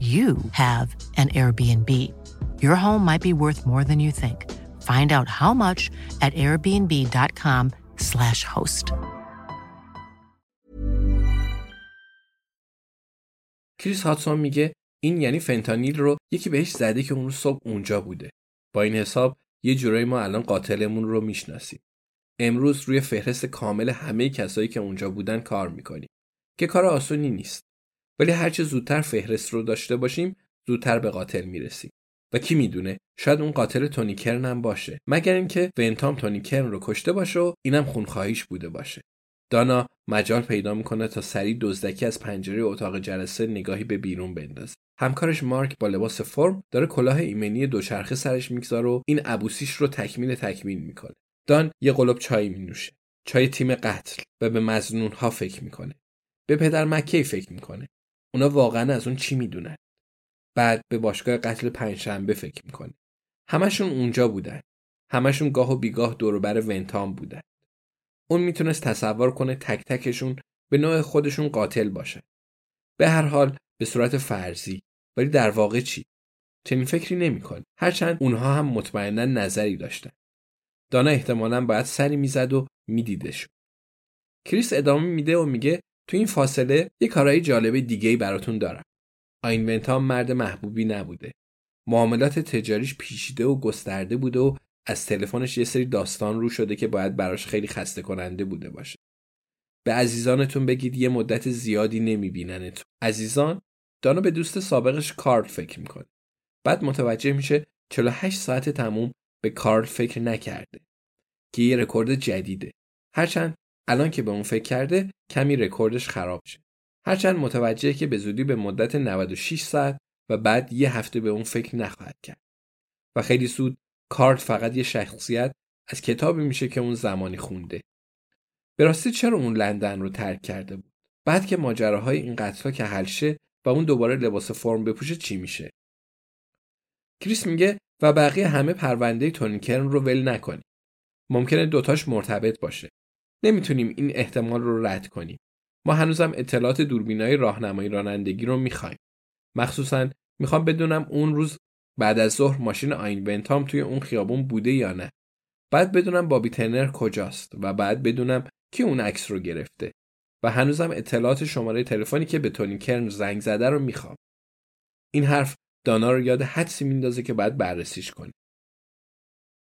you have an Airbnb. Your home might be worth more than you think. Find out how much at airbnb.com/slash host. کریس هاتسون میگه این یعنی فنتانیل رو یکی بهش زده که اون صبح اونجا بوده. با این حساب یه جورایی ما الان قاتلمون رو می‌شناسیم. امروز روی فهرست کامل همه کسایی که اونجا بودن کار می‌کنیم. که کار آسونی نیست. ولی هرچه زودتر فهرست رو داشته باشیم زودتر به قاتل می‌رسیم. و کی می‌دونه؟ شاید اون قاتل تونی کرن هم باشه. مگر اینکه ونتام تونی کرن رو کشته باشه و اینم خونخواهیش بوده باشه. دانا مجال پیدا می‌کنه تا سریع دزدکی از پنجره اتاق جلسه نگاهی به بیرون بندازه. همکارش مارک با لباس فرم داره کلاه ایمنی دوچرخه سرش می‌گذاره و این عبوسیش رو تکمیل تکمیل می‌کنه. دان یه قلب چای مینوشه. چای تیم قتل و به مزنون ها فکر می‌کنه. به پدر مکی فکر می‌کنه. اونا واقعا از اون چی می‌دونن؟ بعد به باشگاه قتل پنجشنبه فکر می‌کنه. همشون اونجا بودن. همشون گاه و بیگاه دوربر ونتام بودن. اون می‌تونست تصور کنه تک تکشون به نوع خودشون قاتل باشه. به هر حال به صورت فرضی. ولی در واقع چی؟ چنین فکری نمی‌کنه. هرچند اونها هم مطمئنا نظری داشتن. دانا احتمالا باید سری می‌زد و میدیدشون کریس ادامه میده و میگه تو این فاصله یه کارهای جالب دیگه براتون دارم. آینونتا مرد محبوبی نبوده. معاملات تجاریش پیچیده و گسترده بوده و از تلفنش یه سری داستان رو شده که باید براش خیلی خسته کننده بوده باشه. به عزیزانتون بگید یه مدت زیادی نمیبیننتون. عزیزان دانا به دوست سابقش کارل فکر می‌کنه. بعد متوجه میشه 48 ساعت تموم به کارل فکر نکرده. که یه رکورد جدیده. هرچند الان که به اون فکر کرده کمی رکوردش خراب شه. هرچند متوجه که به زودی به مدت 96 ساعت و بعد یه هفته به اون فکر نخواهد کرد. و خیلی زود کارل فقط یه شخصیت از کتابی میشه که اون زمانی خونده. به راستی چرا اون لندن رو ترک کرده بود؟ بعد که ماجراهای این قتلا که حل شه و اون دوباره لباس فرم بپوشه چی میشه؟ کریس میگه و بقیه همه پرونده تونیکرن رو ول نکنیم. ممکنه دوتاش مرتبط باشه. نمی‌تونیم این احتمال رو رد کنیم. ما هنوزم اطلاعات دوربینای راهنمایی رانندگی رو می‌خوایم. مخصوصا می‌خوام بدونم اون روز بعد از ظهر ماشین آین توی اون خیابون بوده یا نه. بعد بدونم بابی تنر کجاست و بعد بدونم کی اون عکس رو گرفته. و هنوزم اطلاعات شماره تلفنی که به تونی کرن زنگ زده رو می‌خوام. این حرف دانا رو یاد حدسی میندازه که بعد بررسیش کنیم.